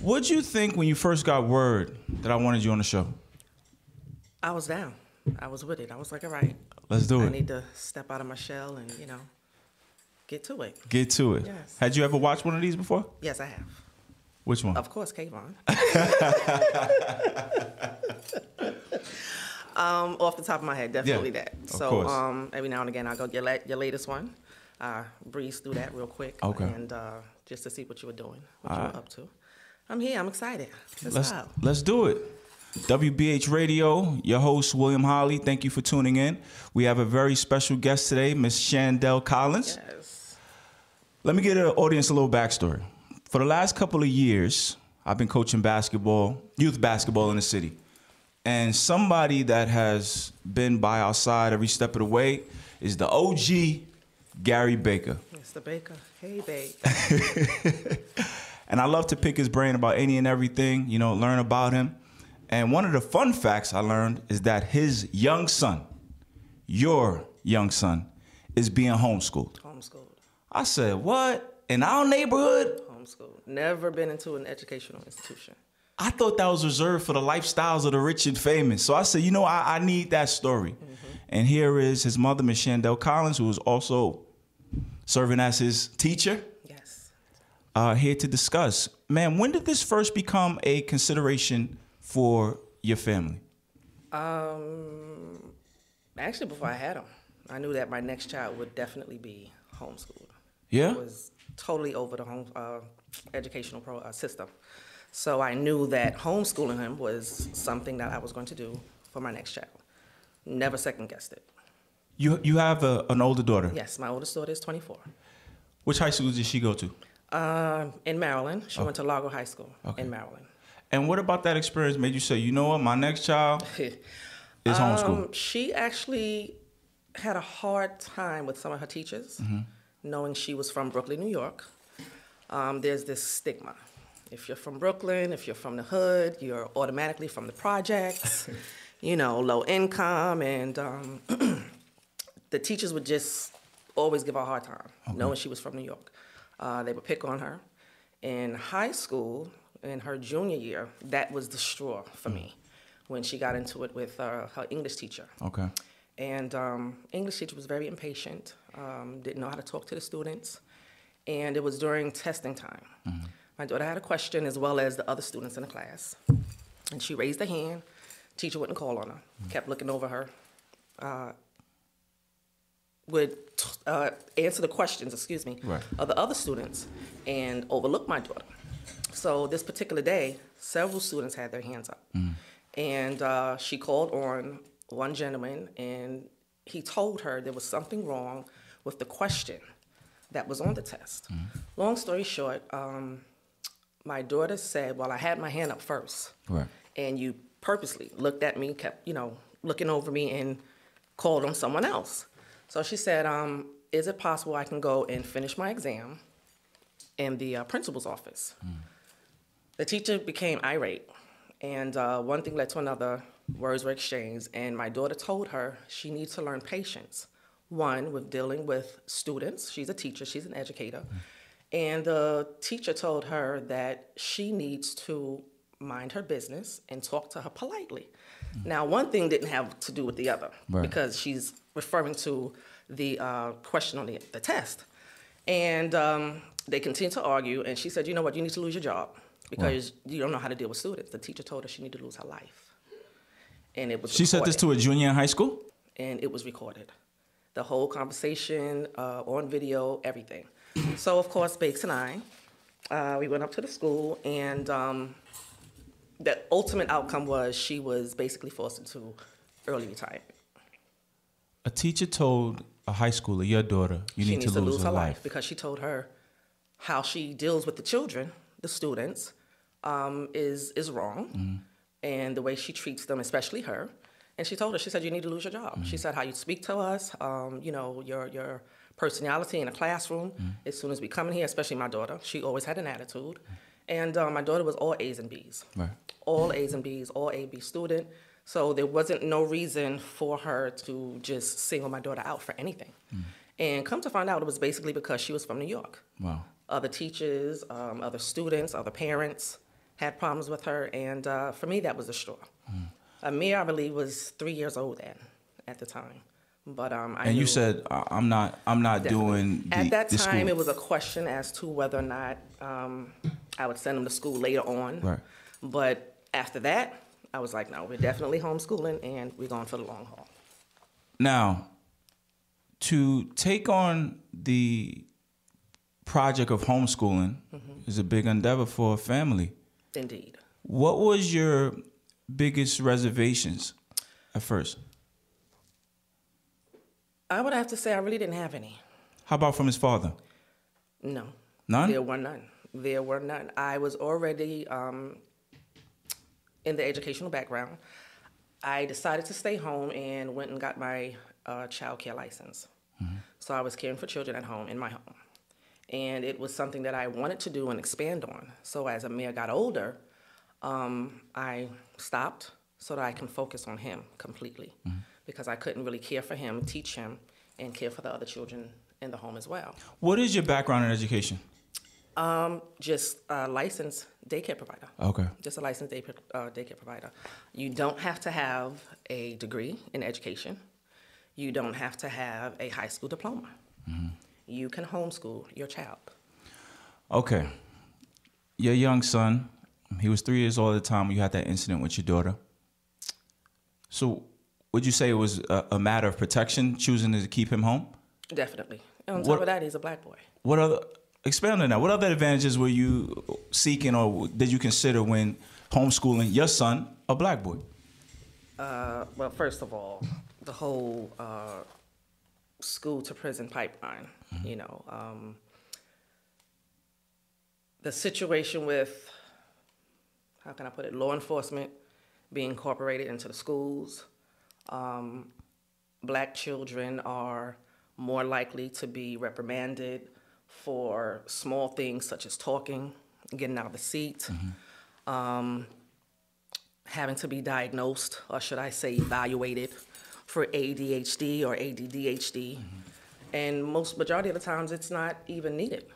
What'd you think when you first got word that I wanted you on the show? I was down. I was with it. I was like, all right, Let's do it. I need to step out of my shell and, you know, get to it. Get to it. Yes. Had you ever watched one of these before? Yes, I have. Which one? Of course, Kayvon. um, off the top of my head, definitely Yeah, that. of So course. um, every now and again, I'll go your, la- your latest one. Uh, breeze through that real quick. Okay. And uh, just to see what you were doing, what you were up to. I'm here. I'm excited. Let's, Let's go. let's do it. WBH Radio, your host William Holly. Thank you for tuning in. We have a very special guest today, Miss Chandell Collins. Yes. Let me give the audience a little backstory. For the last couple of years, I've been coaching basketball, youth basketball in the city. And somebody that has been by our side every step of the way is the OG Gary Baker. Mr. Baker. Hey, babe. And I love to pick his brain about any and everything, you know, learn about him. And one of the fun facts I learned is that his young son, your young son, is being homeschooled. Homeschooled. I said, What? In our neighborhood? Homeschooled. Never been into an educational institution. I thought that was reserved for the lifestyles of the rich and famous. So I said, you know, I, I need that story. Mm-hmm. And here is his mother, Miss Chandell Collins, who is also serving as his teacher. Uh, here to discuss. Man, when did this first become a consideration for your family? Um, actually, before I had him, I knew that my next child would definitely be homeschooled. Yeah? I was totally over the home uh, educational pro, uh, system. So I knew that homeschooling him was something that I was going to do for my next child. Never second guessed it. You you have a, an older daughter. Yes, my oldest daughter is 24. Which high school did she go to? Um, in Maryland, she went to Largo High School Okay. in Maryland. And what about that experience made you say, you know what, my next child is homeschooled? Um, she actually had a hard time with some of her teachers, knowing she was from Brooklyn, New York. Um, there's this stigma. If you're from Brooklyn, if you're from the hood, you're automatically from the projects, you know, low income, and um, the teachers would just always give her a hard time, knowing she was from New York. Uh, they would pick on her. In high school, in her junior year, that was the straw for me when she got into it with uh, her English teacher. Okay. And um, English teacher was very impatient, um, didn't know how to talk to the students, and it was during testing time. My daughter had a question as well as the other students in the class, and she raised her hand. Teacher wouldn't call on her, kept looking over her, uh, would uh, answer the questions, excuse me, Right. of the other students, and overlook my daughter. So this particular day, several students had their hands up, and uh, she called on one gentleman, and he told her there was something wrong with the question that was on the test. Long story short, um, my daughter said, "Well, I had my hand up first, Right. and you purposely looked at me, kept you know looking over me, and called on someone else." So she said, um, "Is it possible I can go and finish my exam in the uh, principal's office?" The teacher became irate, and uh, one thing led to another. Words were exchanged, and my daughter told her she needs to learn patience. One, with dealing with students. She's a teacher, she's an educator. And the teacher told her that she needs to mind her business and talk to her politely. Now, one thing didn't have to do with the other Right. because she's referring to the uh, question on the, the test. And um, they continued to argue, and she said, You know what, you need to lose your job because you don't know how to deal with students. The teacher told her she needed to lose her life. And it was She said this to a junior in high school? and it was recorded. The whole conversation uh, on video, everything. so, of course, Bakes and I, uh, we went up to the school, and um, the ultimate outcome was she was basically forced into early retirement. A teacher told a high schooler, your daughter, you she need needs to lose, her life. because she told her how she deals with the children, the students, um, is is wrong, Mm-hmm. and the way she treats them, especially her. And she told her, she said, "You need to lose your job." Mm-hmm. She said, "How you speak to us, um, you know, your your personality in a classroom. Mm-hmm. As soon as we come in here, especially my daughter, she always had an attitude, and uh, my daughter was all A's and B's, Right. All A's and B's, all A B student. So there wasn't no reason for her to just single my daughter out for anything. And come to find out, it was basically because she was from New York. Wow. Other teachers, um, other students, other parents had problems with her, and uh, for me, that was a straw. Amir, I believe, was three years old then, at the time. But um, I And you said "I- I'm not I'm not Definitely. doing the, At that time, school. it was a question as to whether or not um, I would send him to school later on. Right. But after that, I was like, no, we're definitely homeschooling, and we're going for the long haul. Now, to take on the project of homeschooling Mm-hmm. is a big endeavor for a family. Indeed. What was your biggest reservations at first? I would have to say I really didn't have any. How about from his father? No. None? There were none. There were none. I was already um, in the educational background. I decided to stay home and went and got my uh, child care license. So I was caring for children at home in my home. And it was something that I wanted to do and expand on. So as Amir got older, um, I stopped so that I can focus on him completely because I couldn't really care for him, teach him, and care for the other children in the home as well. What is your background in education? Um, just a licensed daycare provider. Okay. Just a licensed day, uh, daycare provider. You don't have to have a degree in education. You don't have to have a high school diploma. You can homeschool your child. Okay. Your young son, he was three years old at the time when you had that incident with your daughter. So, would you say it was a, a matter of protection, choosing to keep him home? Definitely. And on top What- of that, he's a black boy. What other expand on that? What other advantages were you seeking, or did you consider when homeschooling your son, a black boy? Uh, well, first of all, the whole uh, school to prison pipeline, you know, um, the situation with, how can I put it, law enforcement being incorporated into the schools. Um, black children are more likely to be reprimanded for small things such as talking, getting out of the seat. Um, having to be diagnosed, or should I say evaluated, for ADHD or ADDHD. And most majority of the times, it's not even needed.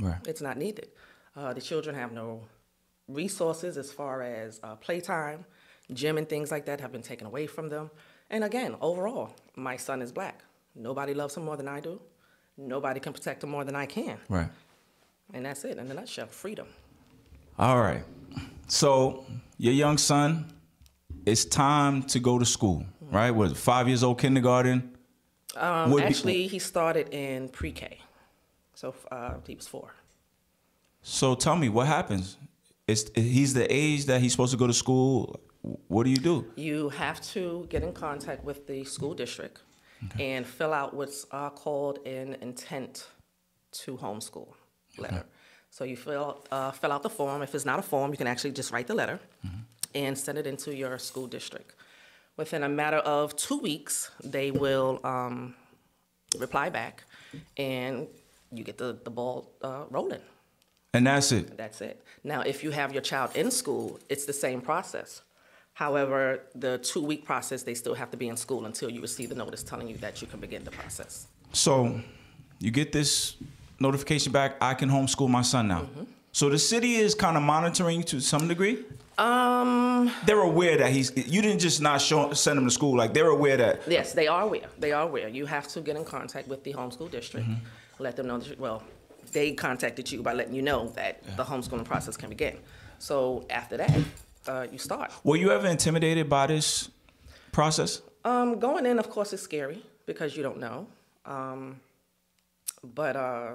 Right. It's not needed. Uh, the children have no resources as far as uh, playtime, gym, and things like that have been taken away from them. And again, overall, my son is black. Nobody loves him more than I do. Nobody can protect him more than I can. Right. And that's it in a nutshell freedom. All right. So your young son, it's time to go to school, right? Was five years old, kindergarten. Um, Would be- actually, he started in pre K. So uh, he was four. So tell me what happens. It's he's the age that he's supposed to go to school. What do you do? You have to get in contact with the school district and fill out what's uh, called an intent to homeschool letter. So you fill, uh, fill out the form. If it's not a form, you can actually just write the letter and send it into your school district. Within a matter of two weeks, they will um, reply back and you get the, the ball uh, rolling. And that's it. That's it. Now, if you have your child in school, it's the same process. However, the two week process, they still have to be in school until you receive the notice telling you that you can begin the process. So you get this notification back. I can homeschool my son now. Mm-hmm. So the city is kind of monitoring to some degree. Um, They're aware that he's. You didn't just not show send him to school. Like they're aware that. yes, they are aware. They are aware. You have to get in contact with the homeschool district, let them know that, well, they contacted you by letting you know that the homeschooling process can begin. So after that, uh, you start. Were you ever intimidated by this process? Um, going in, of course, is scary because you don't know. Um, but uh,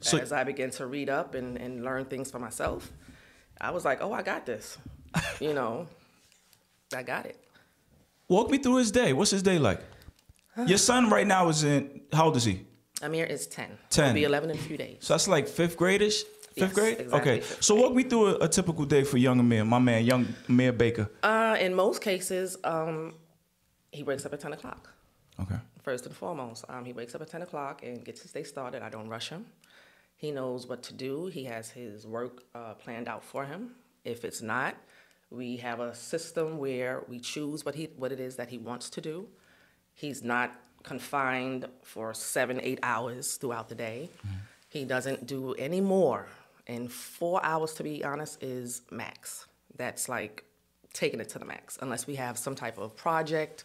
So- as I began to read up and, and learn things for myself, I was like, oh, I got this. you know, I got it. Walk me through his day. What's his day like? Your son right now is in. How old is he? Amir is 10. 10. He'll be 11 in a few days. So that's like fifth gradish. Fifth Yes, grade. exactly, okay. fifth So grade. walk me through a, a typical day for young Amir, my man, young Amir Baker. Uh, in most cases, um, he wakes up at 10 o'clock. Okay. First and foremost, um, he wakes up at 10 o'clock and gets his day started. I don't rush him. He knows what to do. He has his work uh, planned out for him. If it's not, we have a system where we choose what he what it is that he wants to do. He's not confined for seven, eight hours throughout the day. He doesn't do any more And four hours, to be honest, is max. That's like taking it to the max, unless we have some type of project,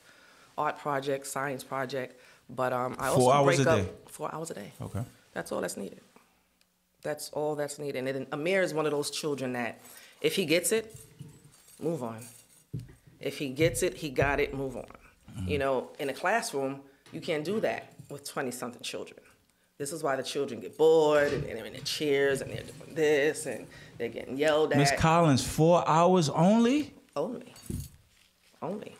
art project, science project. But um, I Four also hours break a up four hours a day. Okay. That's all that's needed. That's all that's needed. And then Amir is one of those children that, if he gets it, move on. If he gets it, he got it, move on. You know, in a classroom, you can't do that with 20 something children. This is why the children get bored and they're in the chairs and they're doing this and they're getting yelled at. Miss Collins, four hours only? Only. Only.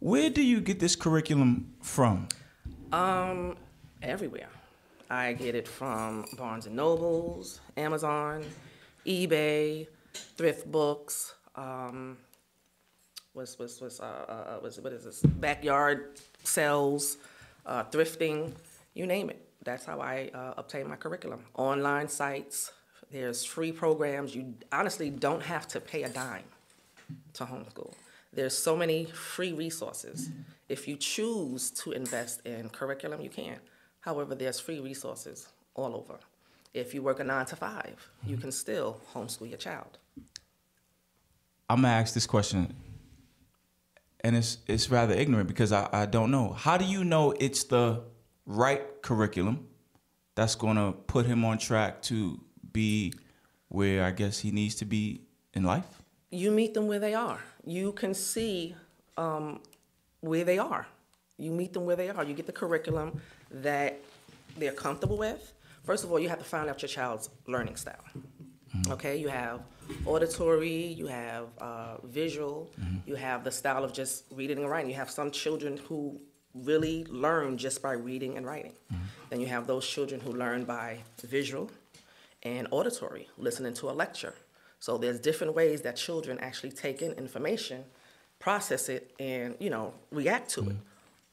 Where do you get this curriculum from? Um, everywhere. I get it from Barnes and Nobles, Amazon, eBay, thrift books. Um, what's what's what's uh, uh uh, what's what is this? Backyard sales, uh, thrifting, you name it. That's how I uh, obtain my curriculum. Online sites. There's free programs. You honestly don't have to pay a dime to homeschool. There's so many free resources. If you choose to invest in curriculum, you can. However, there's free resources all over. If you work a nine to five, you can still homeschool your child. I'm gonna ask this question, and it's it's rather ignorant because I, I don't know. How do you know it's the right curriculum that's gonna put him on track to be where I guess he needs to be in life? You meet them where they are. You can see um, where they are. You meet them where they are. You get the curriculum that they're comfortable with. First of all, you have to find out your child's learning style. Okay, you have auditory, you have uh, visual, you have the style of just reading and writing. You have some children who really learn just by reading and writing. Mm-hmm. Then you have those children who learn by visual and auditory, listening to a lecture. So there's different ways that children actually take in information, process it, and you know react to it. Mm-hmm.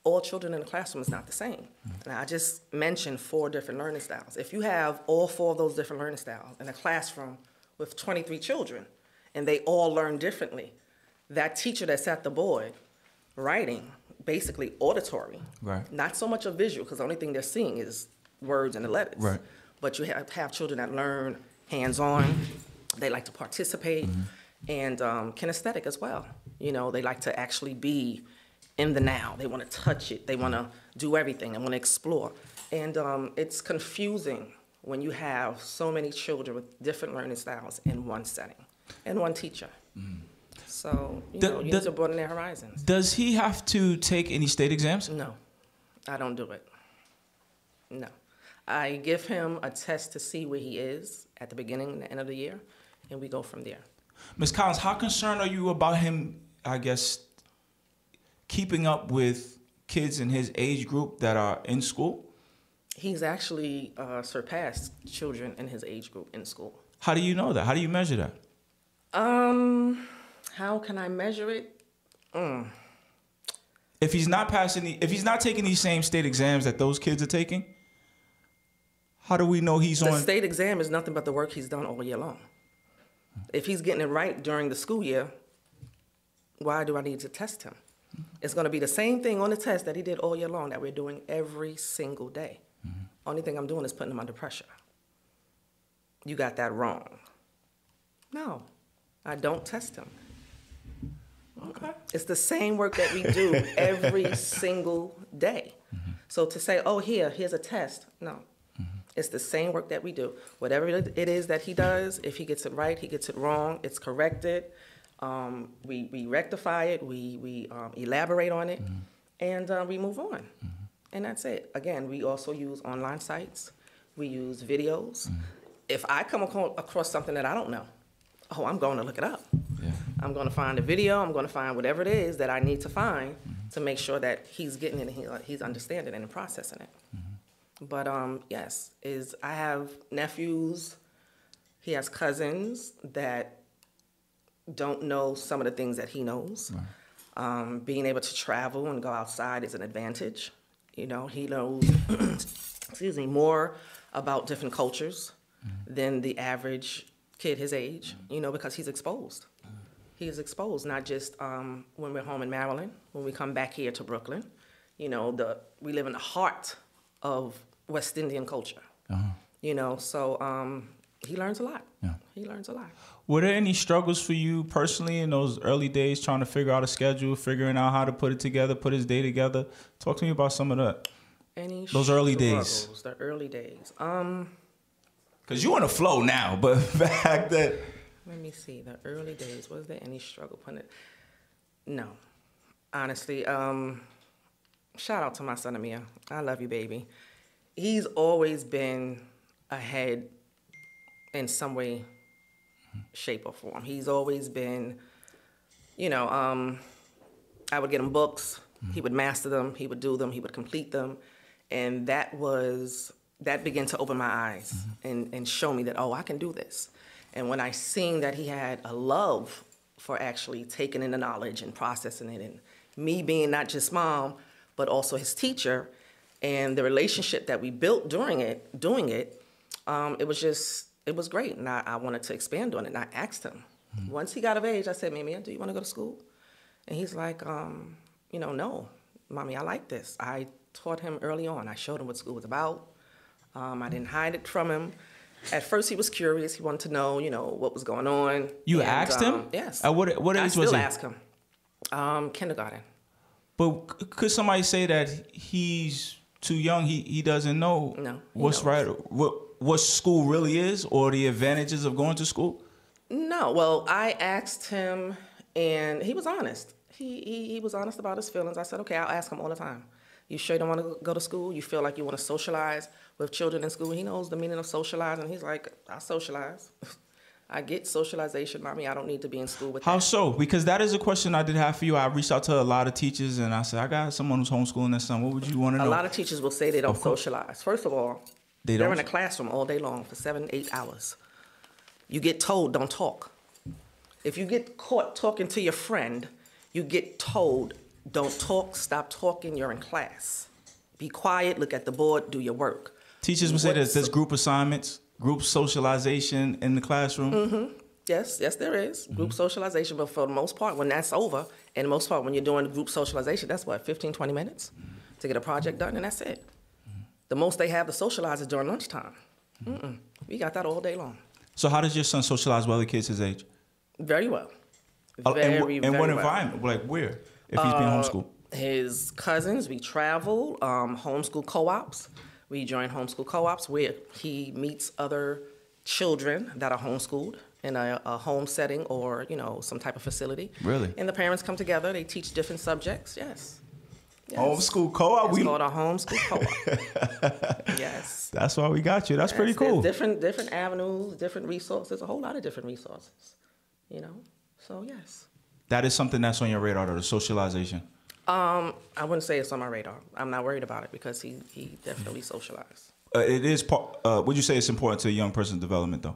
All children in the classroom is not the same. Mm-hmm. And I just mentioned four different learning styles. If you have all four of those different learning styles in a classroom with 23 children, and they all learn differently, that teacher that's at the board writing, basically auditory, Right. not so much a visual, because the only thing they're seeing is words and the letters. Right. But you have, have children that learn hands-on, they like to participate, and um, kinesthetic as well. You know, they like to actually be in the now. They want to touch it. They want to do everything. They want to explore. And um, it's confusing when you have so many children with different learning styles in one setting and one teacher. So, you know, you the- need to broaden their horizons. Does he have to take any state exams? No, I don't do it. No. I give him a test to see where he is at the beginning and the end of the year, and we go from there. Ms. Collins, how concerned are you about him, I guess, keeping up with kids in his age group that are in school? He's actually uh, surpassed children in his age group in school. How do you know that? How do you measure that? Um, how can I measure it? Mm. If he's not passing, the, if he's not taking these same state exams that those kids are taking, how do we know he's The on? The state exam is nothing but the work he's done all year long. If he's getting it right during the school year, why do I need to test him? It's going to be the same thing on the test that he did all year long that we're doing every single day. Mm-hmm. Only thing I'm doing is putting him under pressure. You got that wrong. No, I don't test him. Okay. It's the same work that we do every single day. So to say, oh, here, here's a test, no. It's the same work that we do. Whatever it is that he does, if he gets it right, he gets it wrong, it's corrected. Um, we, we rectify it, we, we um, elaborate on it, and uh, we move on. And that's it. Again, we also use online sites, we use videos. If I come across something that I don't know, oh, I'm going to look it up. I'm going to find a video. I'm going to find whatever it is that I need to find to make sure that he's getting it and he, he's understanding it and processing it. But um, yes, is I have nephews. He has cousins that don't know some of the things that he knows. Um, being able to travel and go outside is an advantage. You know, he knows, excuse me, more about different cultures than the average kid his age. You know, because he's exposed. He is exposed not just um, when we're home in Maryland, when we come back here to Brooklyn. You know, the we live in the heart of West Indian culture. You know, so um, he learns a lot. Yeah. He learns a lot. Were there any struggles for you personally in those early days trying to figure out a schedule, figuring out how to put it together, put his day together? Talk to me about some of that. Any Those early days. The early days. Um, Cause you on the flow now, but back then, let me see. The early days. Was there any struggle? No, honestly. Um, shout out to my son Amir. I love you, baby. He's always been ahead in some way, shape, or form. He's always been, you know, um, I would get him books. He would master them. He would do them. He would complete them, and that was that began to open my eyes and, and show me that oh I can do this. And when I seen that he had a love for actually taking in the knowledge and processing it, and me being not just mom but also his teacher, and the relationship that we built during it, doing it, um, it was just it was great, and I, I wanted to expand on it. And I asked him once he got of age. I said, "Mimi, do you want to go to school?" And he's like, um, "You know, no, mommy, I like this." I taught him early on. I showed him what school was about. Um, I didn't hide it from him. At first, he was curious. He wanted to know, you know, what was going on. you And, asked him. um, yes. At what what I age still was he? ask him. Um, kindergarten. But could somebody say that he's too young? He he doesn't know No, he what's knows. right, what what school really is, or the advantages of going to school. No, well, I asked him, and he was honest. He, he he was honest about his feelings. I said, okay, I'll ask him all the time. You sure you don't want to go to school? You feel like you want to socialize with children in school? He knows the meaning of socializing. He's like, I socialize. I get socialization, mommy. I don't need to be in school with How that. so? Because that is a question I did have for you. I reached out to a lot of teachers and I said, I got someone who's homeschooling their son. What would you want to know? A lot of teachers will say they don't socialize. First of all, They they're in a classroom all day long for seven, eight hours. You get told don't talk. If you get caught talking to your friend, you get told don't talk, stop talking, you're in class. Be quiet, look at the board, do your work. Teachers would say What's- there's group assignments, group socialization in the classroom. Mm-hmm. Yes, yes, there is group socialization, but for the most part, when that's over, and the most part, when you're doing group socialization, that's what, 15, 20 minutes to get a project done, and that's it. The most they have to socialize is during lunchtime. Mm-mm. We got that all day long. So how does your son socialize with other kids his age? Very well. Uh, Very, in, wh- in very what well. environment? Like where? If he's being homeschooled. His cousins, we travel, um, homeschool co-ops. We join homeschool co-ops where he meets other children that are homeschooled in a, a home setting or you know some type of facility. Really? And the parents come together. They teach different subjects. Yes. yes. Homeschool co-op. It's We, called a homeschool co-op. yes. that's why we got you. That's pretty Yes, there's cool. Different different avenues, different resources. A whole lot of different resources. You know. So yes. That is something that's on your radar, though, the socialization. Um, I wouldn't say it's on my radar. I'm not worried about it because he, he definitely socialized. Uh, it is part. Uh, would you say it's important to a young person's development, though?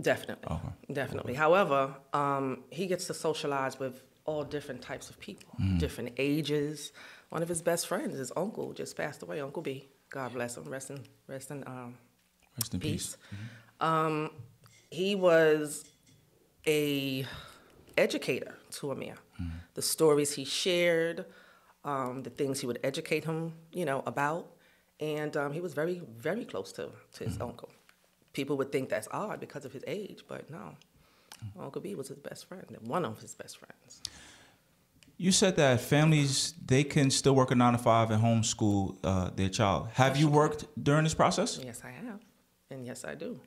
Definitely. Okay. Definitely. However, um, he gets to socialize with all different types of people, different ages. One of his best friends, his uncle, just passed away, Uncle B. God bless him. Rest in, rest in um, Rest in peace. peace. Um, he was a educator to Amir. The stories he shared, um, the things he would educate him, you know, about, and um, he was very, very close to, to his uncle. People would think that's odd because of his age, but no. Uncle B was his best friend, one of his best friends. You said that families they can still work a nine to five and homeschool uh, their child. Have you worked during this process? Yes, I have, and yes, I do.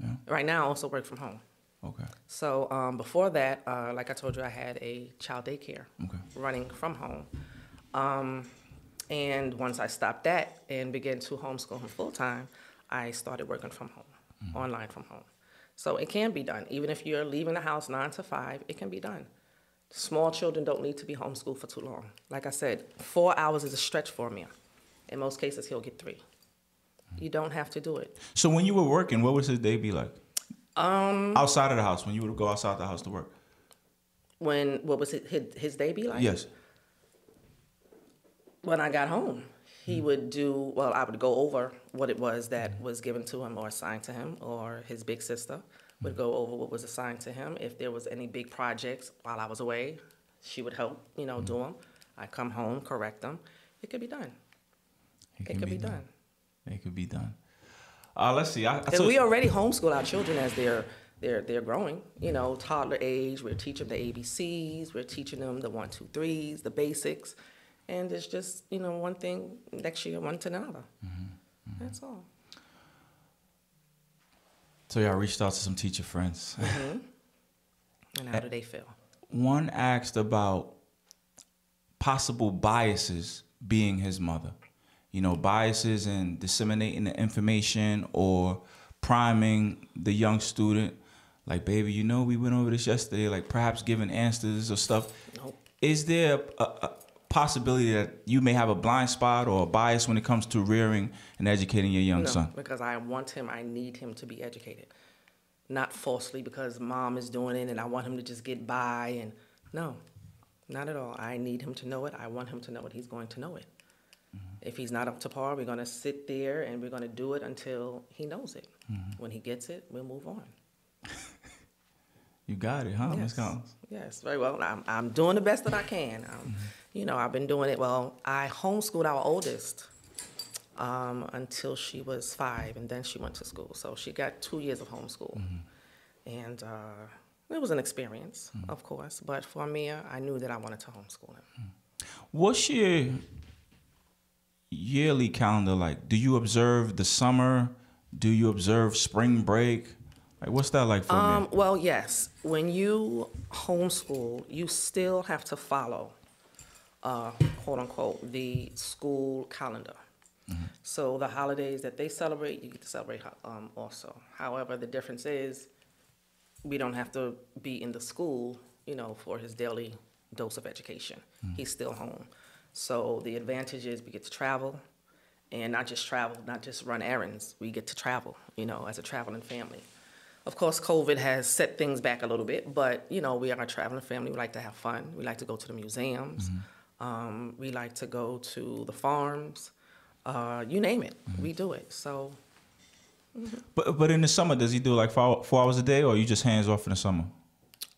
Yeah. Right now, I also work from home. Okay. So um, before that, uh, like I told you, I had a child daycare Okay. running from home. Um, and once I stopped that and began to homeschool him full time, I started working from home, online from home. So it can be done. Even if you're leaving the house nine to five, it can be done. Small children don't need to be homeschooled for too long. Like I said, four hours is a stretch for me. In most cases, he'll get three. You don't have to do it. So when you were working, what was his day be like? Um, Outside of the house, when you would go outside the house to work. when what was it, his, his day be like? Yes. when I got home, he would do, well, I would go over what it was that Mm-hmm. was given to him or assigned to him, or his big sister would go over what was assigned to him. If there was any big projects while I was away, she would help, you know, Mm-hmm. do them. I come home, correct them. It could be done. It, could be, done. It could be done. Uh, let's see. I, I we already homeschool our children as they're they're they're growing. You know, toddler age. We're teaching them the ABCs. We're teaching them the one, two, threes, the basics, and it's just you know one thing next year, one to another. Mm-hmm. That's all. so y'all reached out to some teacher friends. And how do they feel? One asked about possible biases being his mother. You know, biases and disseminating the information or priming the young student. Like, baby, you know, we went over this yesterday. Like, perhaps giving answers or stuff. Nope. Is there a, a possibility that you may have a blind spot or a bias when it comes to rearing and educating your young No, son? because I want him. I need him to be educated, not falsely because mom is doing it and I want him to just get by. And no, not at all. I need him to know it. I want him to know it. He's going to know it. If he's not up to par, we're going to sit there and we're going to do it until he knows it. When he gets it, we'll move on. You got it, huh, Ms. Yes. Collins? Yes, very well. I'm, I'm doing the best that I can. Um, You know, I've been doing it. Well, I homeschooled our oldest um, until she was five, and then she went to school. So she got two years of homeschool. And uh, it was an experience, of course. But for Mia, I knew that I wanted to homeschool him. What's your yearly calendar like? Do you observe the summer? Do you observe spring break? Like, what's that like for Um, me? well, yes. When you homeschool, you still have to follow, uh, quote unquote, the school calendar. So the holidays that they celebrate, you get to celebrate um, also. However, the difference is we don't have to be in the school, you know, for his daily dose of education. He's still home. So the advantage is we get to travel and not just travel, not just run errands. We get to travel, you know, as a traveling family. Of course, COVID has set things back a little bit, but you know, we are a traveling family. We like to have fun. We like to go to the museums. Um, we like to go to the farms. Uh, you name it, we do it. So But but in the summer, does he do like four, four hours a day, or you just hands off in the summer?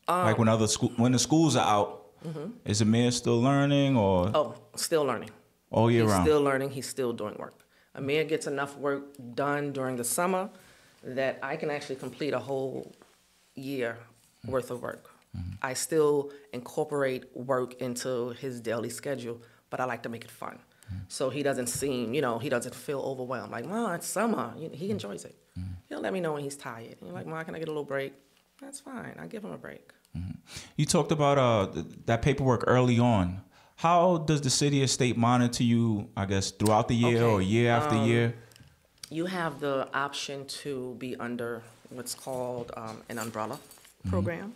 Um, like when other school when the schools are out, Mm-hmm. is Amir still learning or mm-hmm. oh, still learning. all year he's round? still learning. He's still doing work. Amir gets enough work done during the summer that I can actually complete a whole year worth of work. Mm-hmm. I still incorporate work into his daily schedule, but I like to make it fun. Mm-hmm. So he doesn't seem, you know, he doesn't feel overwhelmed. Like, Mom, it's summer. He enjoys it. He'll let me know when he's tired. You're like, Mom, can I get a little break? That's fine. I give him a break. You talked about uh th- that paperwork early on. How does the city or state monitor you? I guess throughout the year Okay, or year after um, year. you have the option to be under what's called um, an umbrella program,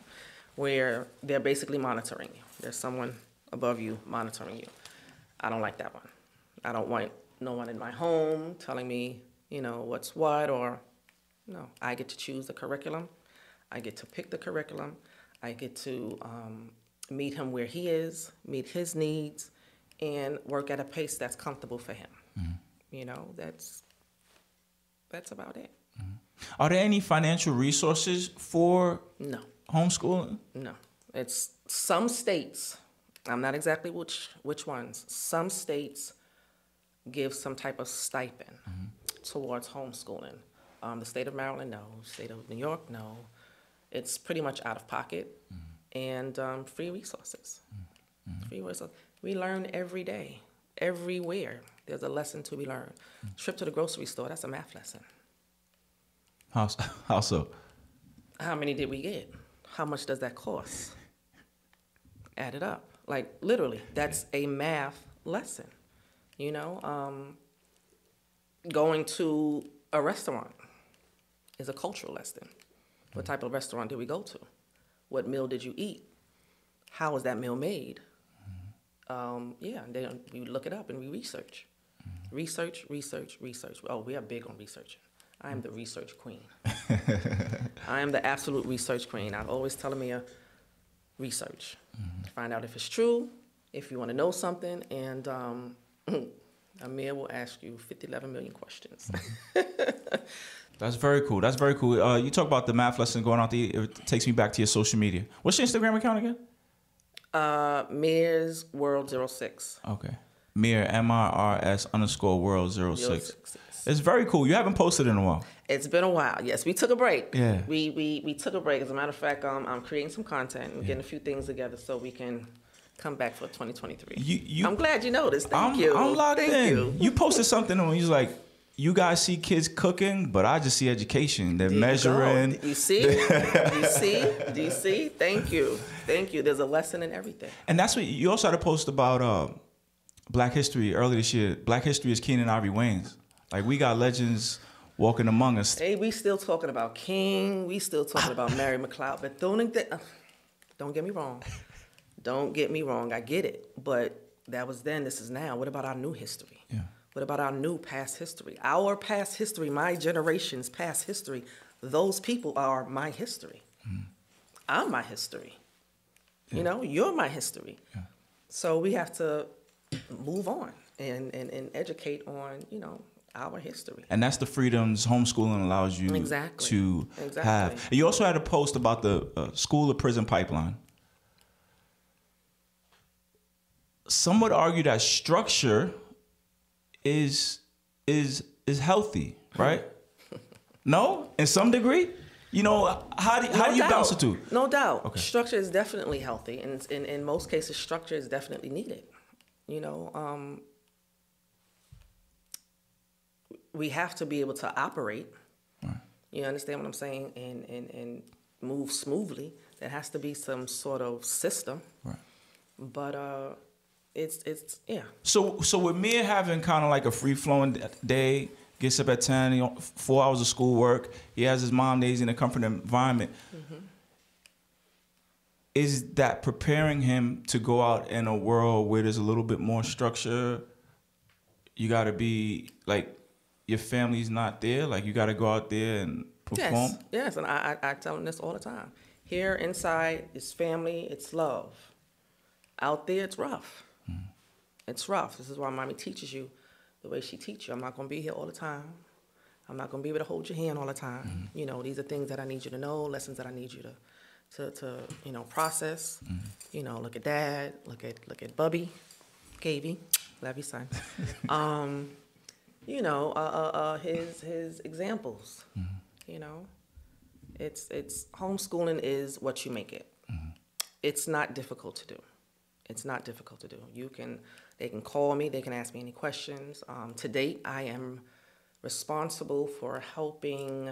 where they're basically monitoring you. There's someone above you monitoring you. I don't like that one. I don't want no one in my home telling me, you know, what's what, or no. I get to choose the curriculum. I get to pick the curriculum. I get to um, meet him where he is, meet his needs, and work at a pace that's comfortable for him. You know, that's that's about it. Are there any financial resources for No, homeschooling? no. It's some states. I'm not exactly which which ones. Some states give some type of stipend towards homeschooling. Um, the state of Maryland, no. State of New York, no. It's pretty much out of pocket and um, free resources. Free resources. We learn every day, everywhere. There's a lesson to be learned. Trip to the grocery store, that's a math lesson. How how so? How many did we get? How much does that cost? Add it up. Like literally, that's a math lesson. You know, um, going to a restaurant is a cultural lesson. What type of restaurant did we go to? What meal did you eat? How was that meal made? Um, yeah, and then we look it up and we research. Research, research, research. Oh, we are big on researching. I am the research queen. I am the absolute research queen. I always tell me a research. Find out if it's true, if you want to know something, and um, Amir will ask you 50, 11 million questions. That's very cool. That's very cool. Uh, you talk about the math lesson going out the. It takes me back to your social media. What's your Instagram account again? uh, Mir's World 06. Okay. Mir M I R S underscore world zero six. 06. It's very cool. You haven't posted in a while. It's been a while. Yes, we took a break. Yeah. We we we took a break. As a matter of fact, um, I'm creating some content and getting a few things together so we can come back for 2023. You- you- I'm glad you noticed. Thank I'm, you. I'm locked Thank in. you. You posted something and you was like, you guys see kids cooking, but I just see education. They're you measuring. You see? you see? Do you see? Thank you. Thank you. There's a lesson in everything. And that's what you also had a post about uh, Black History earlier this year. Black History is Keenen Ivory Wayans. Like we got legends walking among us. Hey, we still talking about King. We still talking about Mary McLeod. But don't think- don't get me wrong. Don't get me wrong. I get it. But that was then. This is now. What about our new history? Yeah. What about our new past history? Our past history, my generation's past history. Those people are my history. I'm my history. You know, you're my history. So we have to move on and, and, and educate on, you know, our history. And that's the freedoms homeschooling allows you Exactly. to Exactly. have. And you also had a post about the uh, school to prison pipeline. Some would argue that structure is is is healthy, right? no, in some degree. You know, how do how do you doubt. bounce the two? No doubt. Okay. Structure is definitely healthy, and in, in most cases, structure is definitely needed. You know, um, we have to be able to operate. Right. You understand what I'm saying? And, and, and move smoothly. There has to be some sort of system. Right. But uh, it's it's yeah. So so with me having kind of like a free flowing day, gets up at ten, you know, four hours of school work. He has his mom days in a comfort environment. Mm-hmm. Is that preparing him to go out in a world where there's a little bit more structure? You got to be like your family's not there. Like you got to go out there and perform. Yes, yes, and I, I, I tell him this all the time. Here inside is family, it's love. Out there, it's rough. It's rough. This is why mommy teaches you the way she teaches you. I'm not going to be here all the time. I'm not going to be able to hold your hand all the time. You know, these are things that I need you to know, lessons that I need you to, to, to you know, process. You know, look at dad, look at look at Bubby, Kavy, love you, son. um, you know, uh, uh, uh, his his examples. You know, it's it's homeschooling is what you make it. It's not difficult to do. It's not difficult to do. You can they can call me. They can ask me any questions. Um, to date, I am responsible for helping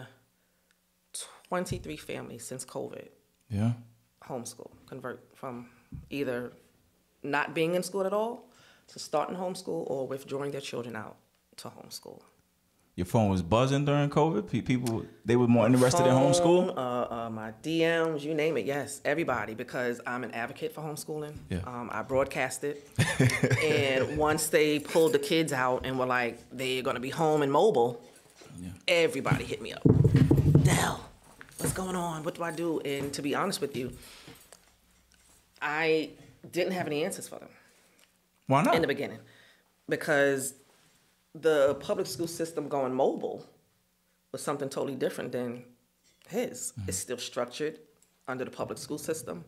23 families since COVID Yeah. homeschool, convert from either not being in school at all to starting homeschool or withdrawing their children out to homeschool. Your phone was buzzing during COVID. People they were more interested in Phone, homeschool. Uh, uh, my DMs, you name it. Yes, everybody, because I'm an advocate for homeschooling. Yeah. Um, I broadcast it, and once they pulled the kids out and were like, they're gonna be home and mobile, everybody hit me up. Dell, what's going on? What do I do? And to be honest with you, I didn't have any answers for them Why not? in the beginning because the public school system going mobile was something totally different than his. It's still structured under the public school system.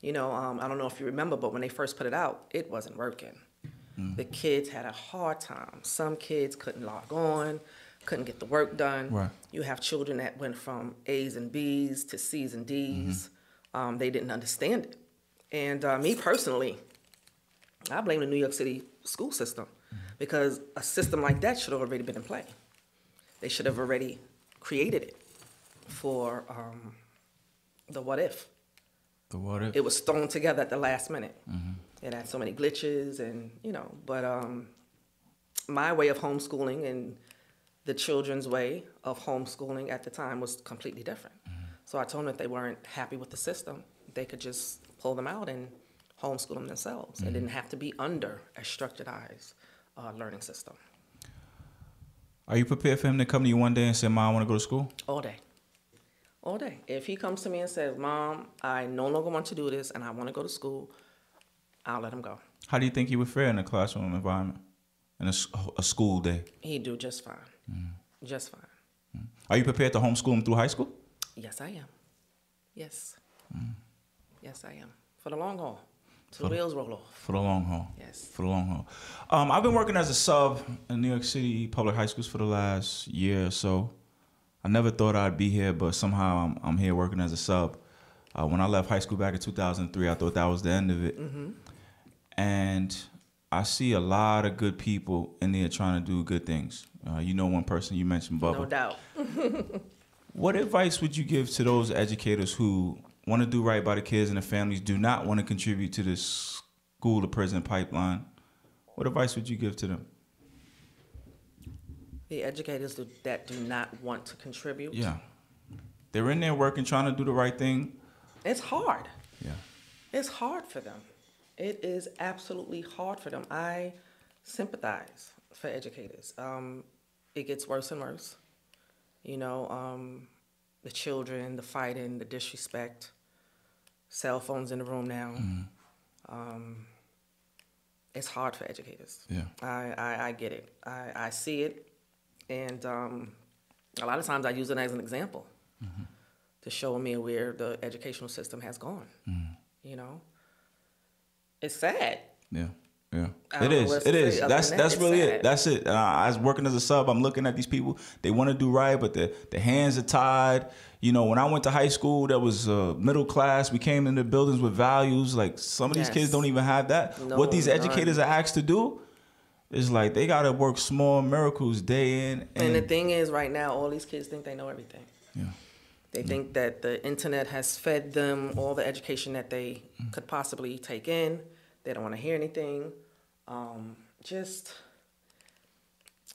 You know, um, I don't know if you remember, but when they first put it out, it wasn't working. The kids had a hard time. Some kids couldn't log on, couldn't get the work done. Right. You have children that went from A's and B's to C's and D's. Um, they didn't understand it. And uh, me personally, I blame the New York City school system because a system like that should have already been in play. They should have already created it for um, the what if. the what if? It was thrown together at the last minute. It had so many glitches, and you know. But um, my way of homeschooling and the children's way of homeschooling at the time was completely different. So I told them if they weren't happy with the system, they could just pull them out and homeschool them themselves. It didn't have to be under a structuredized uh, learning system Are you prepared for him to come to you one day and say, "Mom, I want to go to school"? all day. All day. If he comes to me and says, Mom, I no longer want to do this and I want to go to school, I'll let him go. How do you think he would fare in a classroom environment, in a school day? He'd do just fine. Mm. Just fine. Mm. Are you prepared to homeschool him through high school? Yes, I am. Yes. Mm. Yes, I am. For the long haul. Till the wheels roll off. For the long haul. Yes. For the long haul. Um, I've been working as a sub in New York City public high schools for the last year or so. I never thought I'd be here, but somehow I'm, I'm here working as a sub. Uh, when I left high school back in 2003, I thought that was the end of it. And I see a lot of good people in there trying to do good things. Uh, you know, one person you mentioned, Bubba. No doubt. What advice would you give to those educators who want to do right by the kids and the families, do not want to contribute to this school to prison pipeline? What advice would you give to them? The educators that do not want to contribute. Yeah. They're in there working, trying to do the right thing. It's hard. Yeah. It's hard for them. It is absolutely hard for them. I sympathize for educators. Um, it gets worse and worse. You know, um, the children, the fighting, the disrespect, cell phones in the room now. Um, it's hard for educators. Yeah. I, I, I get it. I, I see it. And um, a lot of times I use it as an example to show me where the educational system has gone. You know, it's sad. Yeah. Yeah. I It don't know is. what else It to is. say other That's that. that's It's really it. That's it. Uh, I was working as a sub. I'm looking at these people. They want to do right, but the the hands are tied. You know, when I went to high school, that was uh, middle class. We came into buildings with values. Like some of these Yes. kids don't even have that. No, what these none. educators are asked to do is like they got to work small miracles day in and, And the thing is, right now, all these kids think they know everything. yeah. They think that the internet has fed them all the education that they Mm. could possibly take in. They don't want to hear anything. Um, just,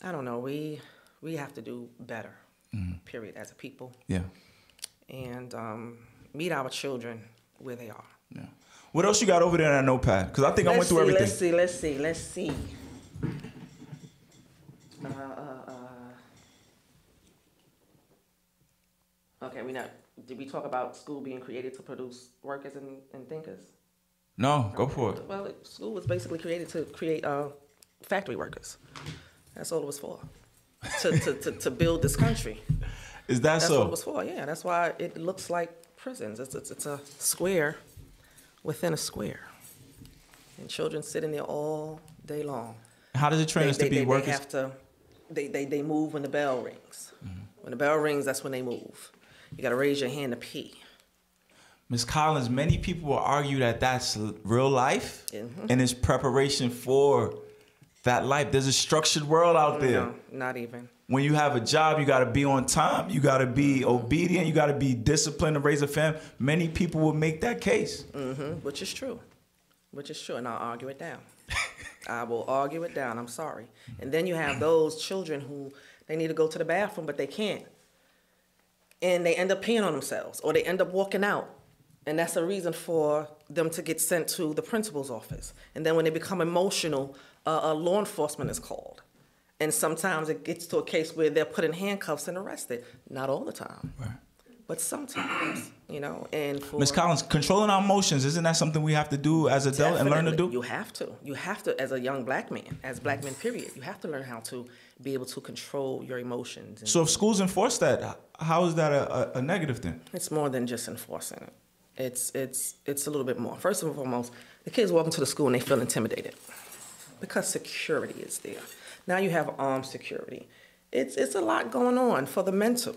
I don't know. We we have to do better. Mm. Period. As a people, Yeah. and um, meet our children where they are. Yeah. What else you got over there in that notepad? Because I think I went Let's through see, everything. Let's see. Let's see. Let's see. Uh, uh, uh. Okay, we not. Did we talk about school being created to produce workers and, and thinkers? No, go for it. Well, it, school was basically created to create uh, factory workers. That's all it was for. to, to, to, to build this country. Is that That's so? what it was for. Yeah, that's why it looks like prisons. It's, it's, it's a square within a square. And children sit in there all day long. How does it train They, us they, to be they, they workers? have to, they, they, they move when the bell rings. When the bell rings, that's when they move. You got to raise your hand to pee. Ms. Collins, many people will argue that that's real life Mhm. and it's preparation for that life. There's a structured world out there. No, not even. When you have a job, you got to be on time. You got to be obedient. You got to be disciplined to raise a family. Many people will make that case. hmm which is true, which is true, and I'll argue it down. I will argue it down. I'm sorry. And then you have those children who they need to go to the bathroom, but they can't, and they end up peeing on themselves, or they end up walking out, and that's a reason for them to get sent to the principal's office. And then when they become emotional, uh, uh, law enforcement is called. And sometimes it gets to a case where they're put in handcuffs and arrested. Not all the time, Right but sometimes, you know. And for Ms. Collins, controlling our emotions, isn't that something we have to do as adults and learn to do? You have to. You have to, as a young black man, as black men, period. You have to learn how to be able to control your emotions. So if schools enforce that, how is that a, a, a negative thing? it's more than just enforcing it. It's it's it's a little bit more. First and foremost, the kids walk into the school and they feel intimidated because security is there. Now you have armed security. It's it's a lot going on for the mental.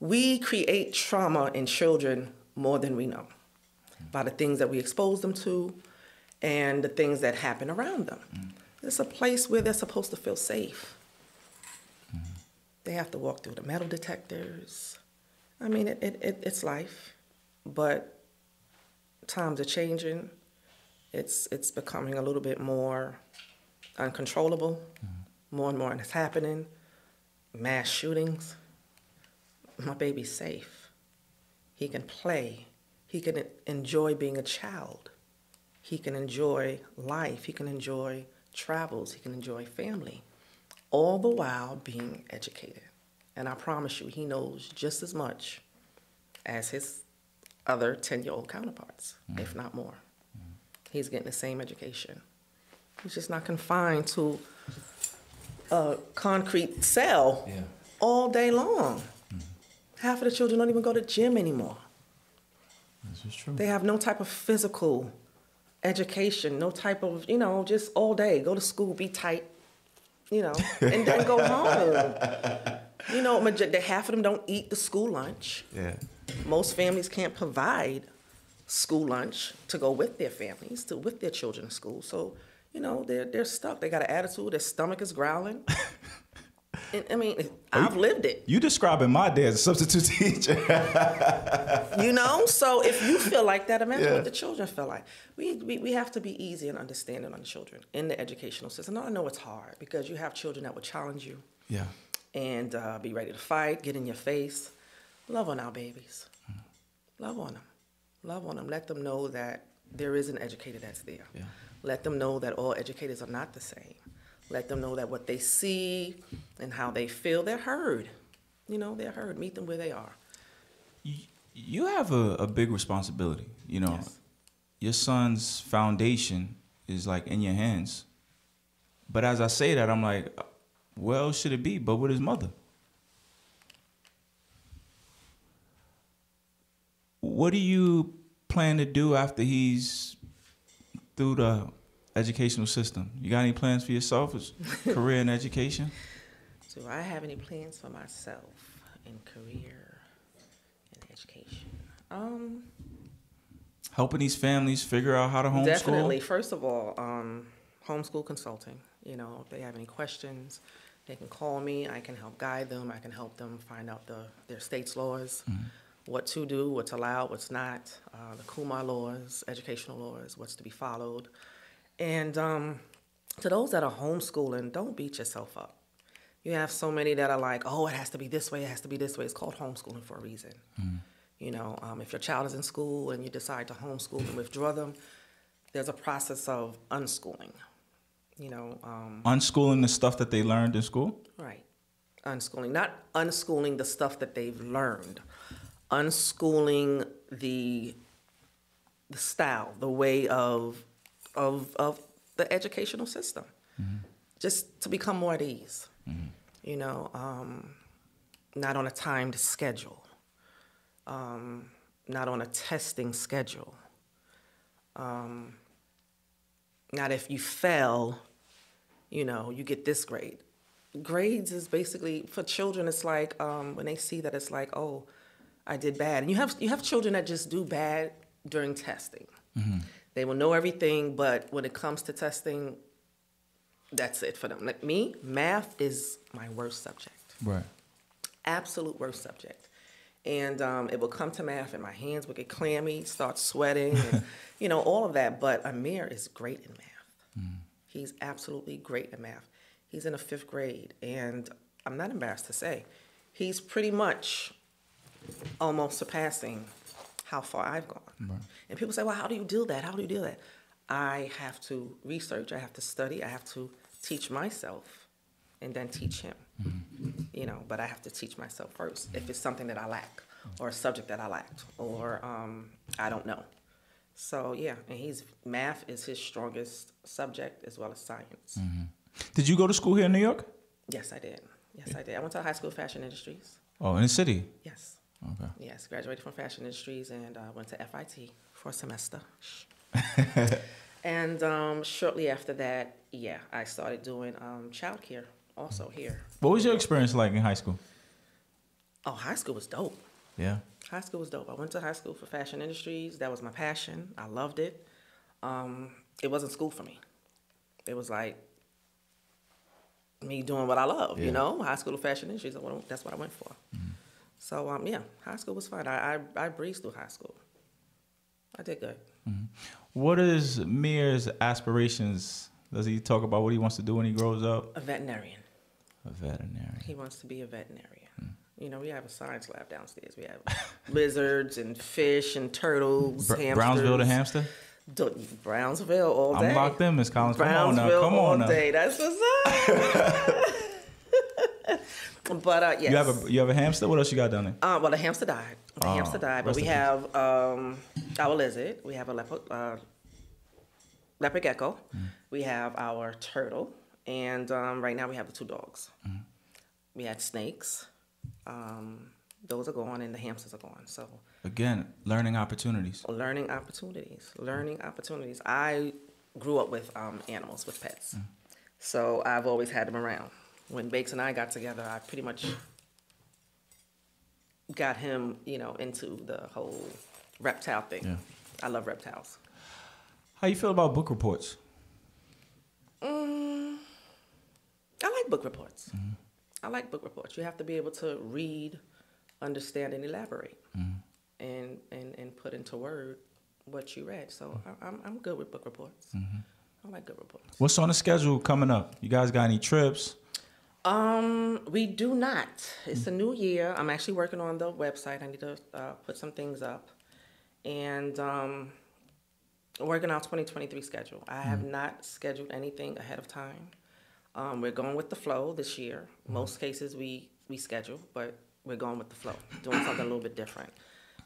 We create trauma in children more than we know by the things that we expose them to and the things that happen around them. It's a place where they're supposed to feel safe. They have to walk through the metal detectors. I mean, it, it, it, it's life, but times are changing. It's, it's becoming a little bit more uncontrollable. More and more is happening. Mass shootings. My baby's safe. He can play. He can enjoy being a child. He can enjoy life. He can enjoy travels. He can enjoy family. All the while being educated. And I promise you, he knows just as much as his other 10 year old counterparts, if mm. not more. He's getting the same education. He's just not confined to a concrete cell Yeah. all day long. Mm. Half of the children don't even go to gym anymore. This is true. They have no type of physical education, no type of, you know, just all day, go to school, be tight, you know, and then go home. You know, the- half of them don't eat the school lunch. Yeah. Most families can't provide school lunch to go with their families, to with their children to school. So, you know, they're they're stuck. They got an attitude. Their stomach is growling. and, I mean, I've lived it. You describing my day as a substitute teacher. You know, so if you feel like that, imagine Yeah. what the children feel like. We, we we have to be easy and understanding on the children in the educational system. Now, I know it's hard because you have children that will challenge you yeah. and uh, be ready to fight, get in your face. Love on our babies. Love on them. Love on them. Let them know that there is an educator that's there. Yeah. Let them know that all educators are not the same. Let them know that what they see and how they feel, they're heard. You know, they're heard. Meet them where they are. You, you have a, a big responsibility. You know, Yes. your son's foundation is like in your hands. But as I say that, I'm like, well, should it be but with his mother? What do you plan to do after he's through the educational system? You got any plans for yourself as career in education? Do I have any plans for myself in career and education? Um, Helping these families figure out how to homeschool? Definitely. First of all, um, homeschool consulting. You know, if they have any questions, they can call me. I can help guide them. I can help them find out the their state's laws, what to do, what's allowed, what's not, uh, the Kumar laws, educational laws, what's to be followed. And um, to those that are homeschooling, don't beat yourself up. You have so many that are like, oh, it has to be this way, it has to be this way. It's called homeschooling for a reason. You know, um, if your child is in school and you decide to homeschool and withdraw them, there's a process of unschooling. You know, um, Unschooling the stuff that they learned in school? right, unschooling, not unschooling the stuff that they've learned, unschooling the the style, the way of of of the educational system, just to become more at ease. You know, um, not on a timed schedule, um, not on a testing schedule. Um, not if you fail, you know, you get this grade. Grades is basically for children. It's like um, when they see that it's like, oh, I did bad, and you have you have children that just do bad during testing. They will know everything, but when it comes to testing, that's it for them. Like me, math is my worst subject Right. absolute worst subject. And um, it will come to math, and my hands will get clammy, start sweating, and, you know, all of that. But Amir is great in math. He's absolutely great in math. He's in the fifth grade, and I'm not embarrassed to say, he's pretty much almost surpassing how far I've gone. And people say, well, how do you do that? How do you do that? I have to research, I have to study, I have to teach myself, and then teach him you know, but I have to teach myself first if it's something that I lack or a subject that I lacked or um, I don't know. So yeah, and he's math is his strongest subject as well as science. Did you go to school here in New York? Yes, I did. Yes, I did. I went to high school fashion industries. Oh, in the city. Yes, Okay. yes, graduated from fashion industries and uh, went to FIT for a semester. And um, shortly after that, yeah, I started doing um, childcare also here. What was your experience like in high school? Oh, high school was dope. Yeah. High school was dope. I went to high school for fashion industries. That was my passion. I loved it. Um, it wasn't school for me. It was like me doing what I love, Yeah. you know? High school of fashion industries, that's what I- that's what I went for. So, um, yeah, high school was fun. I, I, I breezed through high school. I did good. What is Mir's aspirations? Does he talk about what he wants to do when he grows up? A veterinarian. A veterinarian. He wants to be a veterinarian. You know, we have a science lab downstairs. We have lizards and fish and turtles, Br- hamsters. Brownsville to hamster? Brownsville all day. I'm locked in, Miss Collins. Come on now. Brownsville Come all now. day. That's what's up. but uh, yes. You have a you have a hamster? What else you got down there? Uh, well, the hamster died. The Oh, hamster died, but we have um, our lizard. We have a leopard, uh, leopard gecko. Mm. We have our turtle, and um, right now we have the two dogs. Mm. We had snakes. Um, those are gone, and the hamsters are gone. So Again, learning opportunities. learning opportunities, learning opportunities. I grew up with um, animals, with pets, so I've always had them around. When Bakes and I got together, I pretty much got him, you know, into the whole reptile thing. Yeah. I love reptiles. How you feel about book reports? Mm, I like book reports. Mm-hmm. I like book reports. You have to be able to read, understand, and elaborate, mm-hmm. and, and and put into word what you read. So mm-hmm. I, I'm I'm good with book reports. I like good reports. What's on the schedule coming up? You guys got any trips? Um, we do not. It's a new year. I'm actually working on the website. I need to uh, put some things up, and um, working out 2023 schedule. I have not scheduled anything ahead of time. Um, we're going with the flow this year. Most cases we we schedule, but we're going with the flow, doing something a little bit different.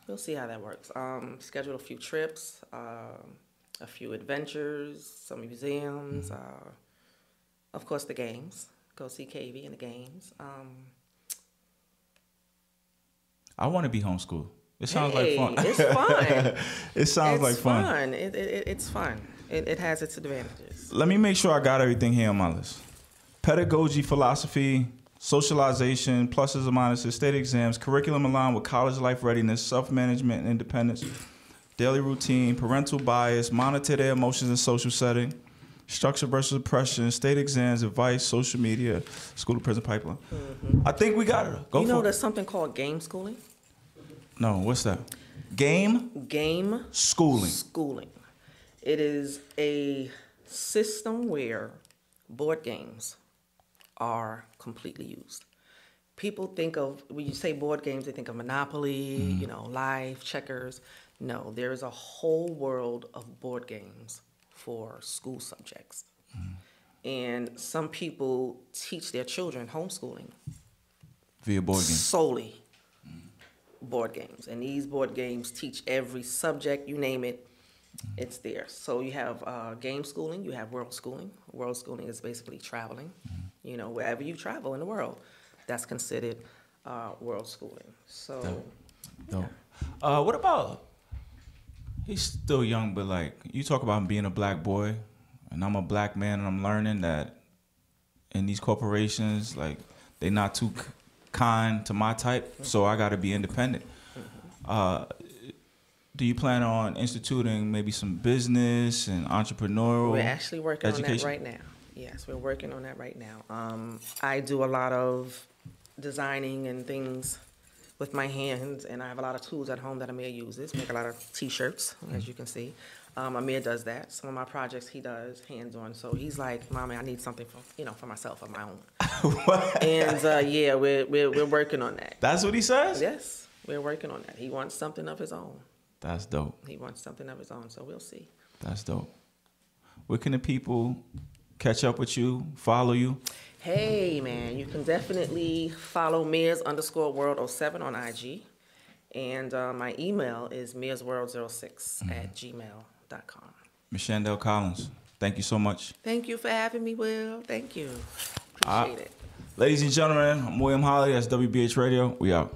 We'll see how that works. Um, scheduled a few trips, um, a few adventures, some museums, uh, of course the games. Go see KV in the games. Um, I want to be homeschooled. It sounds Hey, like fun. it's fun. it sounds like it's fun. It, it, it- it's fun. It, it has its advantages. Let me make sure I got everything here on my list. Pedagogy, philosophy, socialization, pluses and minuses, state exams, curriculum aligned with college life readiness, self-management and independence, daily routine, parental bias, monitor their emotions in social setting, structure versus oppression, state exams, advice, social media, school to prison pipeline. Mm-hmm. I think we got it. Go you know, there's it. something called game schooling. No, what's that? Game Game schooling. schooling. It is a system where board games are completely used. People think of when you say board games, they think of Monopoly, mm-hmm. you know, Life, Checkers. No, there is a whole world of board games for school subjects. And some people teach their children homeschooling Via board games solely board games. And these board games teach every subject, you name it, it's there. So you have uh, game schooling, you have world schooling. World schooling is basically traveling, you know, wherever you travel in the world, that's considered uh, world schooling. So, Dope. Uh, what about? He's still young, but like you talk about him being a black boy, and I'm a black man, and I'm learning that in these corporations, like they're not too kind to my type, so I got to be independent. Uh, do you plan on instituting maybe some business and entrepreneurial? we're actually working on that right now. Yes, we're working on that right now. Um, I do a lot of designing and things with my hands, and I have a lot of tools at home that Amir uses. Make a lot of T-shirts, as you can see. Um, Amir does that. Some of my projects he does hands-on. So he's like, "Mommy, I need something for you know for myself of my own." And uh, yeah, we're, we're we're working on that. That's what he says. Yes, we're working on that. He wants something of his own. That's dope. He wants something of his own. So we'll see. That's dope. Where can the people catch up with you, follow you? Hey man, you can definitely follow Mia's underscore world 07 on IG. And uh, my email is miasworld06 at gmail.com. Chandell Collins, thank you so much. Thank you for having me, Will. Thank you. Appreciate Ah. it. Ladies and gentlemen, I'm William Holly. That's WBH Radio. We out.